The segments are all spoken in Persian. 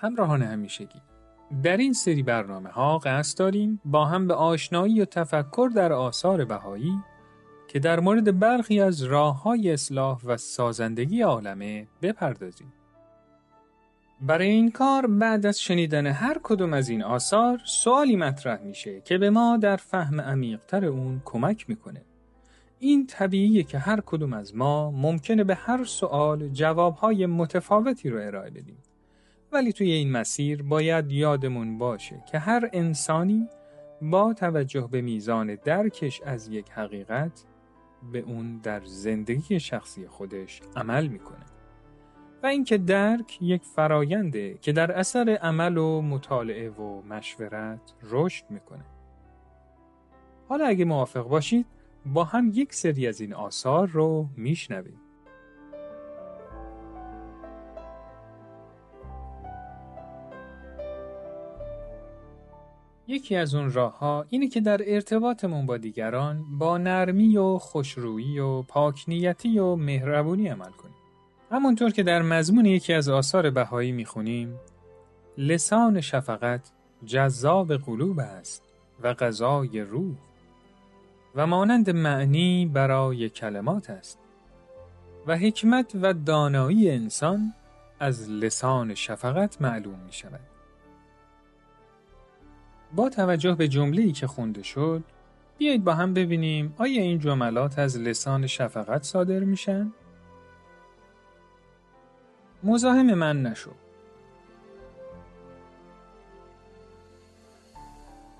همراهان همیشگی در این سری برنامه ها قصد داریم با هم به آشنایی و تفکر در آثار بهایی که در مورد برخی از راه های اصلاح و سازندگی عالمه بپردازیم. برای این کار بعد از شنیدن هر کدوم از این آثار سوالی مطرح میشه که به ما در فهم عمیقتر اون کمک می‌کنه. این طبیعیه که هر کدوم از ما ممکنه به هر سوال جوابهای متفاوتی رو ارائه بدیم. ولی توی این مسیر باید یادمون باشه که هر انسانی با توجه به میزان درکش از یک حقیقت به اون در زندگی شخصی خودش عمل می‌کنه. و اینکه درک یک فراینده که در اثر عمل و مطالعه و مشورت رشد می‌کنه. حالا اگه موافق باشید با هم یک سری از این آثار رو میشنویم. یکی از اون راه ها اینه که در ارتباطمون با دیگران با نرمی و خوشرویی و پاکنیتی و مهربونی عمل کنیم. همونطور که در مضمون یکی از آثار بهایی می‌خونیم لسان شفقت جذاب قلوب است و غذای روح و مانند معنی برای کلمات است و حکمت و دانایی انسان از لسان شفقت معلوم می شود. با توجه به جمله‌ای که خونده شد، بیایید با هم ببینیم آیا این جملات از لسان شفقت صادر میشن؟ مزاحم من نشو.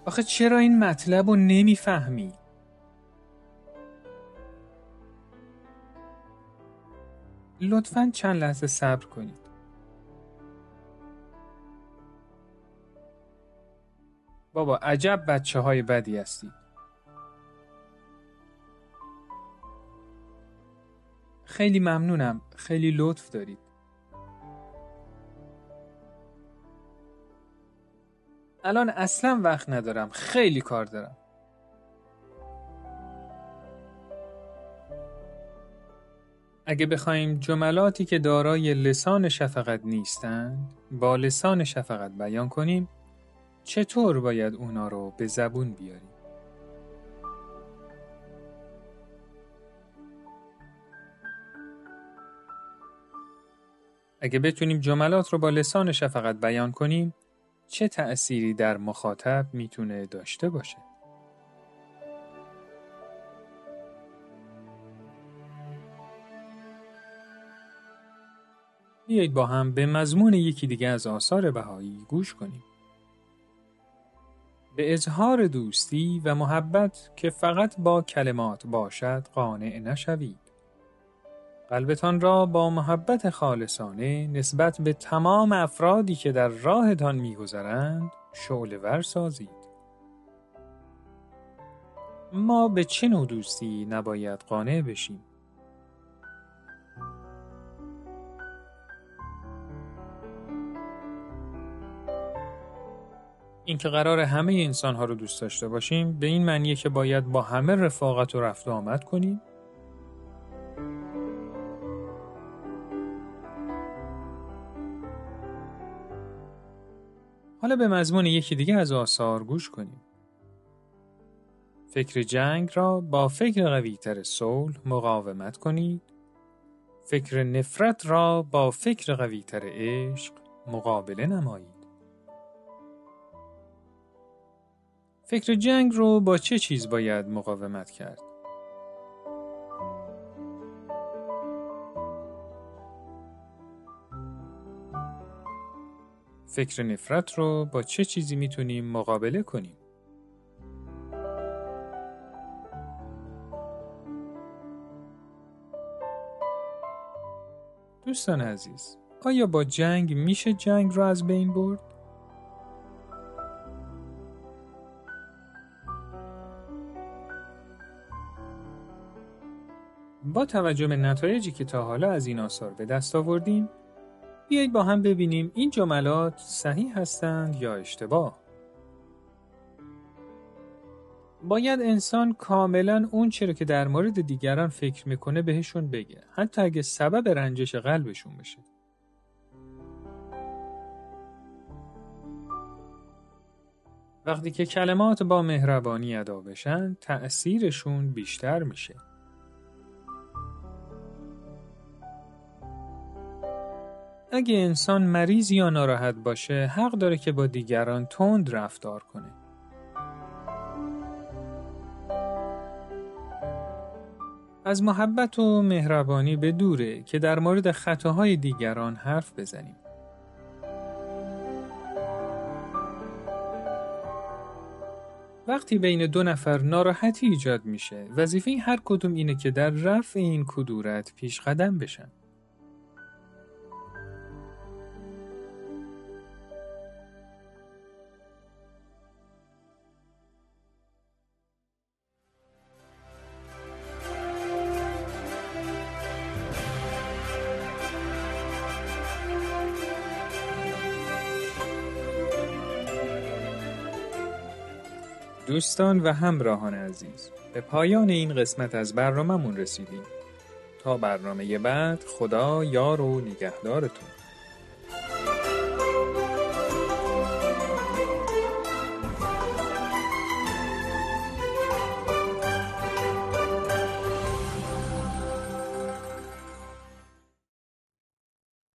آخه چرا این مطلب رو نمی‌فهمی؟ لطفا چند لحظه صبر کنید. بابا عجب بچه های بدی هستید. خیلی ممنونم. خیلی لطف دارید. الان اصلا وقت ندارم. خیلی کار دارم. اگه بخوایم جملاتی که دارای لسان شفقت نیستند با لسان شفقت بیان کنیم چطور باید اونا رو به زبون بیاریم؟ اگه بتونیم جملات رو با لسان شفقت بیان کنیم چه تأثیری در مخاطب می‌تونه داشته باشه؟ بیایید با هم به مضمون یکی دیگه از آثار بهایی گوش کنیم. به اظهار دوستی و محبت که فقط با کلمات باشد قانع نشوید. قلبتان را با محبت خالصانه نسبت به تمام افرادی که در راهتان میگذرند شعله ور سازید. ما به چه نوع دوستی نباید قانع بشیم؟ اینکه قرار همه انسان ها رو دوست داشته باشیم به این معنیه که باید با همه رفاقت و رفت و آمد کنیم حالا به مضمون یکی دیگه از آثار گوش کنیم. فکر جنگ را با فکر قویتر صلح مقاومت کنید. فکر نفرت را با فکر قویتر عشق مقابله نمایید. فکر جنگ رو با چه چیز باید مقاومت کرد؟ فکر نفرت رو با چه چیزی می‌تونیم مقابله کنیم؟ دوستان عزیز، آیا با جنگ میشه جنگ رو از بین برد؟ با توجه به نتایجی که تا حالا از این آثار به دست آوردیم بیایید با هم ببینیم این جملات صحیح هستند یا اشتباه. باید انسان کاملا اون چرا که در مورد دیگران فکر می‌کنه بهشون بگه حتی اگه سبب رنجش قلبشون بشه. وقتی که کلمات با مهربانی ادا بشن تأثیرشون بیشتر میشه. اگه انسان مریض یا ناراحت باشه حق داره که با دیگران تند رفتار کنه از محبت و مهربانی به دوره که در مورد خطاهای دیگران حرف بزنیم. وقتی بین دو نفر ناراحتی ایجاد میشه، وظیفه هر کدوم اینه که در رفع این کدورت پیش قدم بشن. دوستان و همراهان عزیز به پایان این قسمت از برنامهمون رسیدیم. تا برنامه بعد خدا یار و نگهدارتون.